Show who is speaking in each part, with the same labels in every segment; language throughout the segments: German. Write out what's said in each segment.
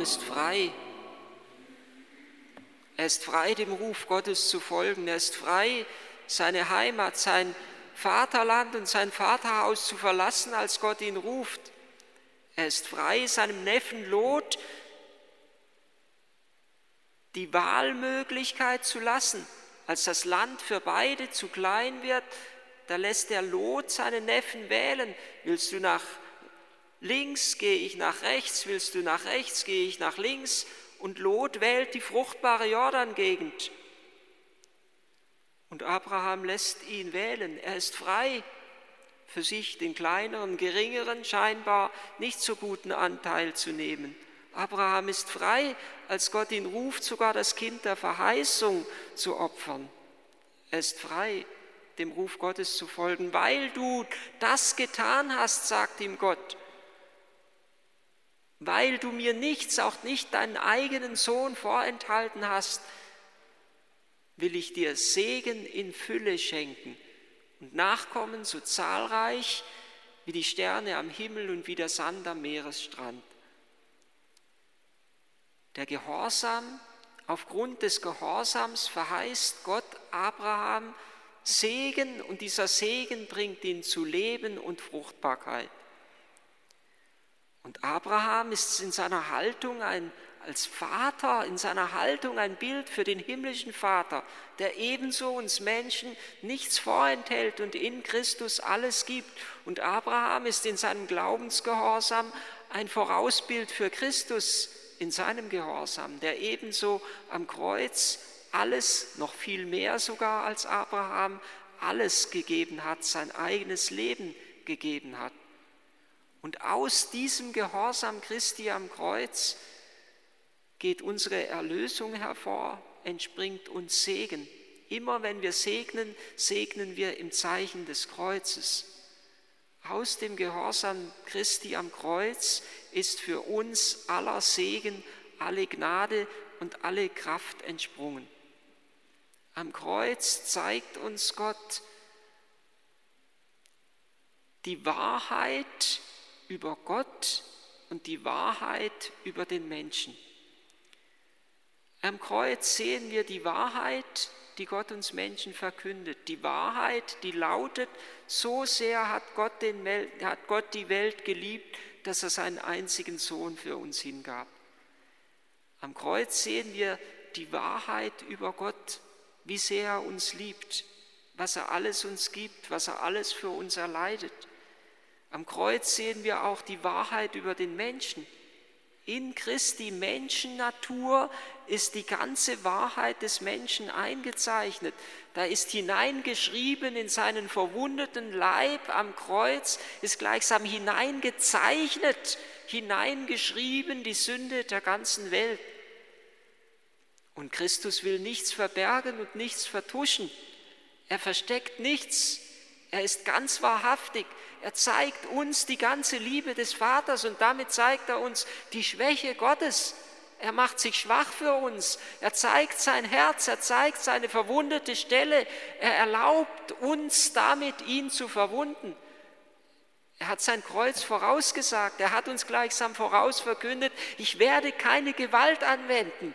Speaker 1: Ist frei. Er ist frei, dem Ruf Gottes zu folgen. Er ist frei, seine Heimat, sein Vaterland und sein Vaterhaus zu verlassen, als Gott ihn ruft. Er ist frei, seinem Neffen Lot die Wahlmöglichkeit zu lassen. Als das Land für beide zu klein wird, da lässt der Lot seinen Neffen wählen. Willst du nach links, gehe ich nach rechts, willst du nach rechts, gehe ich nach links. Und Lot wählt die fruchtbare Jordan-Gegend. Und Abraham lässt ihn wählen. Er ist frei, für sich den kleineren, geringeren, scheinbar nicht so guten Anteil zu nehmen. Abraham ist frei, als Gott ihn ruft, sogar das Kind der Verheißung zu opfern. Er ist frei, dem Ruf Gottes zu folgen, weil du das getan hast, sagt ihm Gott. Weil du mir nichts, auch nicht deinen eigenen Sohn vorenthalten hast, will ich dir Segen in Fülle schenken und Nachkommen so zahlreich wie die Sterne am Himmel und wie der Sand am Meeresstrand. Der Gehorsam, aufgrund des Gehorsams verheißt Gott Abraham Segen und dieser Segen bringt ihn zu Leben und Fruchtbarkeit. Und Abraham ist in seiner Haltung ein, als Vater, in seiner Haltung ein Bild für den himmlischen Vater, der ebenso uns Menschen nichts vorenthält und in Christus alles gibt. Und Abraham ist in seinem Glaubensgehorsam ein Vorausbild für Christus, in seinem Gehorsam, der ebenso am Kreuz alles, noch viel mehr sogar als Abraham, alles gegeben hat, sein eigenes Leben gegeben hat. Und aus diesem Gehorsam Christi am Kreuz geht unsere Erlösung hervor, entspringt uns Segen. Immer wenn wir segnen, segnen wir im Zeichen des Kreuzes. Aus dem Gehorsam Christi am Kreuz ist für uns aller Segen, alle Gnade und alle Kraft entsprungen. Am Kreuz zeigt uns Gott die Wahrheit über Gott und die Wahrheit über den Menschen. Am Kreuz sehen wir die Wahrheit die Gott uns Menschen verkündet. Die Wahrheit, die lautet, so sehr hat Gott, den, hat Gott die Welt geliebt, dass er seinen einzigen Sohn für uns hingab. Am Kreuz sehen wir die Wahrheit über Gott, wie sehr er uns liebt, was er alles uns gibt, was er alles für uns erleidet. Am Kreuz sehen wir auch die Wahrheit über den Menschen, in Christi Menschennatur ist die ganze Wahrheit des Menschen eingezeichnet. Da ist hineingeschrieben in seinen verwundeten Leib am Kreuz, ist gleichsam hineingezeichnet, hineingeschrieben die Sünde der ganzen Welt. Und Christus will nichts verbergen und nichts vertuschen. Er versteckt nichts. Er ist ganz wahrhaftig. Er zeigt uns die ganze Liebe des Vaters und damit zeigt er uns die Schwäche Gottes. Er macht sich schwach für uns. Er zeigt sein Herz, er zeigt seine verwundete Stelle. Er erlaubt uns damit, ihn zu verwunden. Er hat sein Kreuz vorausgesagt. Er hat uns gleichsam vorausverkündet, ich werde keine Gewalt anwenden.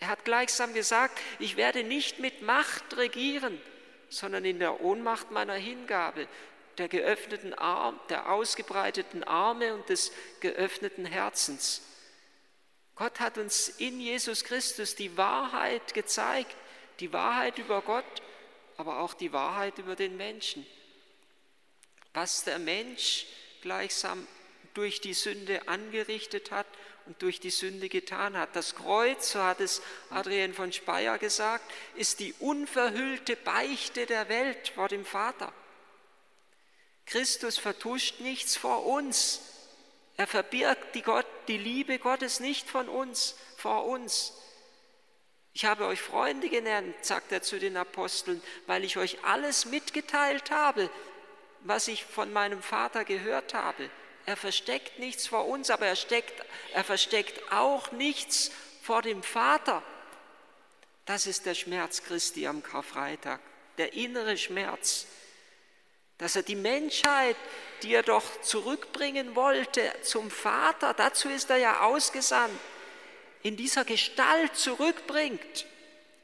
Speaker 1: Er hat gleichsam gesagt, ich werde nicht mit Macht regieren, sondern in der Ohnmacht meiner Hingabe, der geöffneten Arm, der ausgebreiteten Arme und des geöffneten Herzens. Gott hat uns in Jesus Christus die Wahrheit gezeigt, die Wahrheit über Gott, aber auch die Wahrheit über den Menschen. Was der Mensch gleichsam durch die Sünde angerichtet hat und durch die Sünde getan hat. Das Kreuz, so hat es Adrian von Speyer gesagt, ist die unverhüllte Beichte der Welt vor dem Vater. Christus vertuscht nichts vor uns. Er verbirgt die, Gott, die Liebe Gottes nicht von uns, vor uns. Ich habe euch Freunde genannt, sagt er zu den Aposteln, weil ich euch alles mitgeteilt habe, was ich von meinem Vater gehört habe. Er versteckt nichts vor uns, aber er, steckt, er versteckt auch nichts vor dem Vater. Das ist der Schmerz Christi am Karfreitag, der innere Schmerz dass er die Menschheit, die er doch zurückbringen wollte zum Vater, dazu ist er ja ausgesandt, in dieser Gestalt zurückbringt,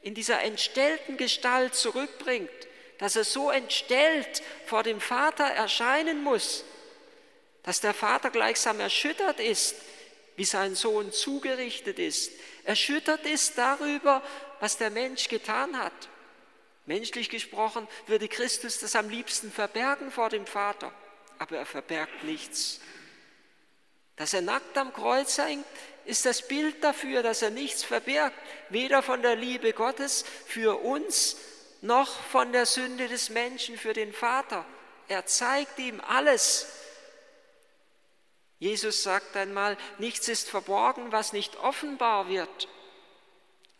Speaker 1: in dieser entstellten Gestalt zurückbringt, dass er so entstellt vor dem Vater erscheinen muss, dass der Vater gleichsam erschüttert ist, wie sein Sohn zugerichtet ist, erschüttert ist darüber, was der Mensch getan hat. Menschlich gesprochen würde Christus das am liebsten verbergen vor dem Vater, aber er verbergt nichts. Dass er nackt am Kreuz hängt, ist das Bild dafür, dass er nichts verbirgt, weder von der Liebe Gottes für uns noch von der Sünde des Menschen für den Vater. Er zeigt ihm alles. Jesus sagt einmal, nichts ist verborgen, was nicht offenbar wird.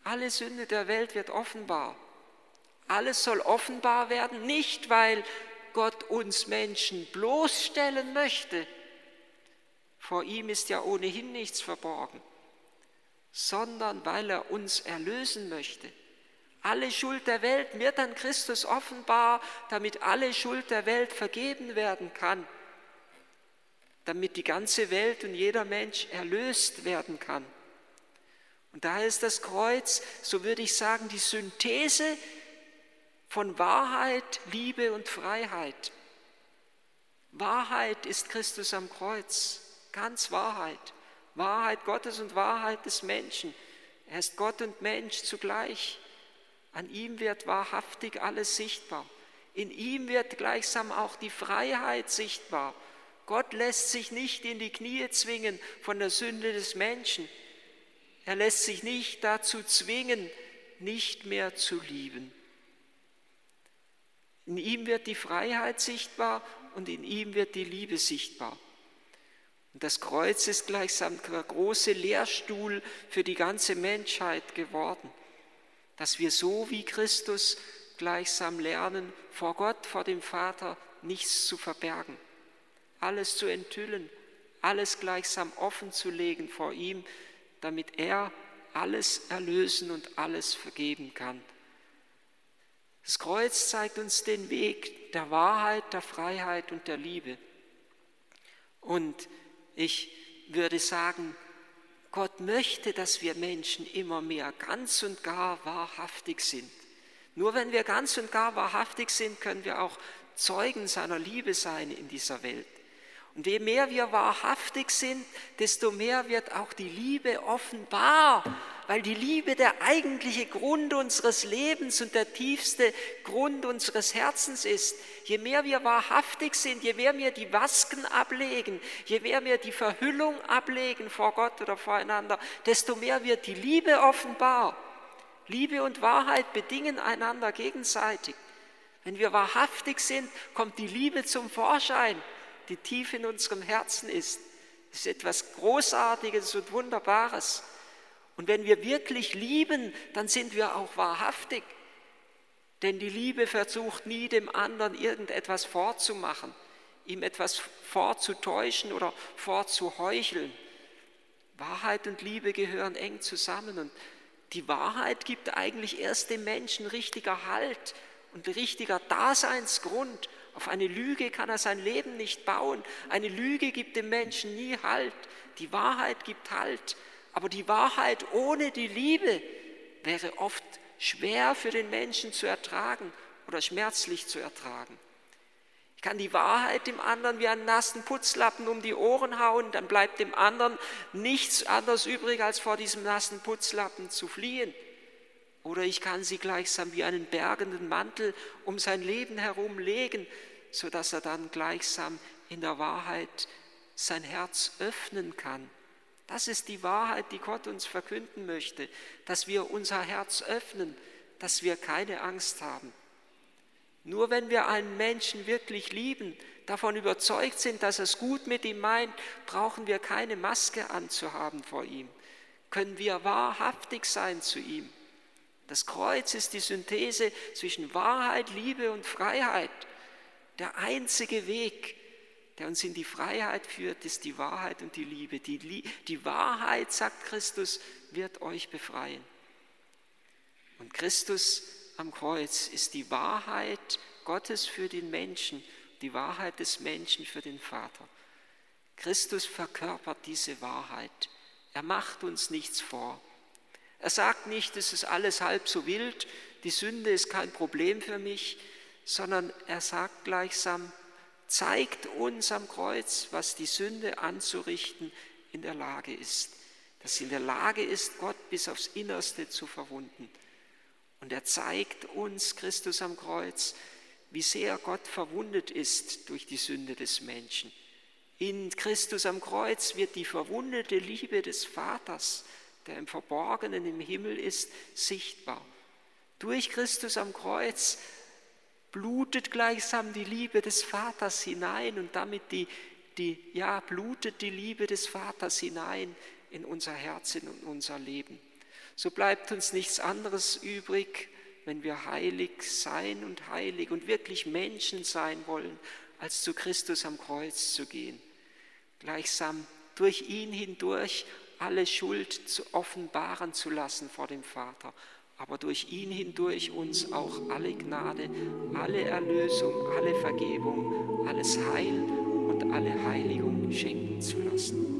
Speaker 1: Alle Sünde der Welt wird offenbar. Alles soll offenbar werden, nicht weil Gott uns Menschen bloßstellen möchte. Vor ihm ist ja ohnehin nichts verborgen, sondern weil er uns erlösen möchte. Alle Schuld der Welt wird an Christus offenbar, damit alle Schuld der Welt vergeben werden kann, damit die ganze Welt und jeder Mensch erlöst werden kann. Und daher ist das Kreuz, so würde ich sagen, die Synthese von Wahrheit, Liebe und Freiheit. Wahrheit ist Christus am Kreuz, ganz Wahrheit. Wahrheit Gottes und Wahrheit des Menschen. Er ist Gott und Mensch zugleich. An ihm wird wahrhaftig alles sichtbar. In ihm wird gleichsam auch die Freiheit sichtbar. Gott lässt sich nicht in die Knie zwingen von der Sünde des Menschen. Er lässt sich nicht dazu zwingen, nicht mehr zu lieben. In ihm wird die Freiheit sichtbar und in ihm wird die Liebe sichtbar. Und das Kreuz ist gleichsam der große Lehrstuhl für die ganze Menschheit geworden, dass wir so wie Christus gleichsam lernen, vor Gott, vor dem Vater nichts zu verbergen, alles zu enthüllen, alles gleichsam offen zu legen vor ihm, damit er alles erlösen und alles vergeben kann. Das Kreuz zeigt uns den Weg der Wahrheit, der Freiheit und der Liebe. Und ich würde sagen, Gott möchte, dass wir Menschen immer mehr ganz und gar wahrhaftig sind. Nur wenn wir ganz und gar wahrhaftig sind, können wir auch Zeugen seiner Liebe sein in dieser Welt. Und je mehr wir wahrhaftig sind, desto mehr wird auch die Liebe offenbar weil die Liebe der eigentliche Grund unseres Lebens und der tiefste Grund unseres Herzens ist. Je mehr wir wahrhaftig sind, je mehr wir die Masken ablegen, je mehr wir die Verhüllung ablegen vor Gott oder voreinander, desto mehr wird die Liebe offenbar. Liebe und Wahrheit bedingen einander gegenseitig. Wenn wir wahrhaftig sind, kommt die Liebe zum Vorschein, die tief in unserem Herzen ist. Ist etwas Großartiges und Wunderbares. Und wenn wir wirklich lieben, dann sind wir auch wahrhaftig. Denn die Liebe versucht nie dem anderen irgendetwas vorzumachen, ihm etwas vorzutäuschen oder vorzuheucheln. Wahrheit und Liebe gehören eng zusammen und die Wahrheit gibt eigentlich erst dem Menschen richtiger Halt und richtiger Daseinsgrund. Auf eine Lüge kann er sein Leben nicht bauen. Eine Lüge gibt dem Menschen nie Halt. Die Wahrheit gibt Halt. Aber die Wahrheit ohne die Liebe wäre oft schwer für den Menschen zu ertragen oder schmerzlich zu ertragen. Ich kann die Wahrheit dem anderen wie einen nassen Putzlappen um die Ohren hauen, dann bleibt dem anderen nichts anderes übrig, als vor diesem nassen Putzlappen zu fliehen. Oder ich kann sie gleichsam wie einen bergenden Mantel um sein Leben herum legen, sodass er dann gleichsam in der Wahrheit sein Herz öffnen kann das ist die Wahrheit, die Gott uns verkünden möchte, dass wir unser Herz öffnen, dass wir keine Angst haben. Nur wenn wir einen Menschen wirklich lieben, davon überzeugt sind, dass es gut mit ihm meint, brauchen wir keine Maske anzuhaben vor ihm. Können wir wahrhaftig sein zu ihm. Das Kreuz ist die Synthese zwischen Wahrheit, Liebe und Freiheit. Der einzige Weg, der uns in die Freiheit führt, ist die Wahrheit und die Liebe. Die, die Wahrheit, sagt Christus, wird euch befreien. Und Christus am Kreuz ist die Wahrheit Gottes für den Menschen, die Wahrheit des Menschen für den Vater. Christus verkörpert diese Wahrheit. Er macht uns nichts vor. Er sagt nicht, es ist alles halb so wild, die Sünde ist kein Problem für mich, sondern er sagt gleichsam, zeigt uns am Kreuz, was die Sünde anzurichten in der Lage ist. Dass sie in der Lage ist, Gott bis aufs Innerste zu verwunden. Und er zeigt uns, Christus am Kreuz, wie sehr Gott verwundet ist durch die Sünde des Menschen. In Christus am Kreuz wird die verwundete Liebe des Vaters, der im Verborgenen im Himmel ist, sichtbar. Durch Christus am Kreuz blutet gleichsam die Liebe des Vaters hinein und damit die, die, ja, blutet die Liebe des Vaters hinein in unser Herz, in unser Leben. So bleibt uns nichts anderes übrig, wenn wir heilig sein und heilig und wirklich Menschen sein wollen, als zu Christus am Kreuz zu gehen. Gleichsam durch ihn hindurch alle Schuld zu offenbaren zu lassen vor dem Vater, aber durch ihn hindurch uns auch alle Gnade, alle Erlösung, alle Vergebung, alles Heil und alle Heiligung schenken zu lassen.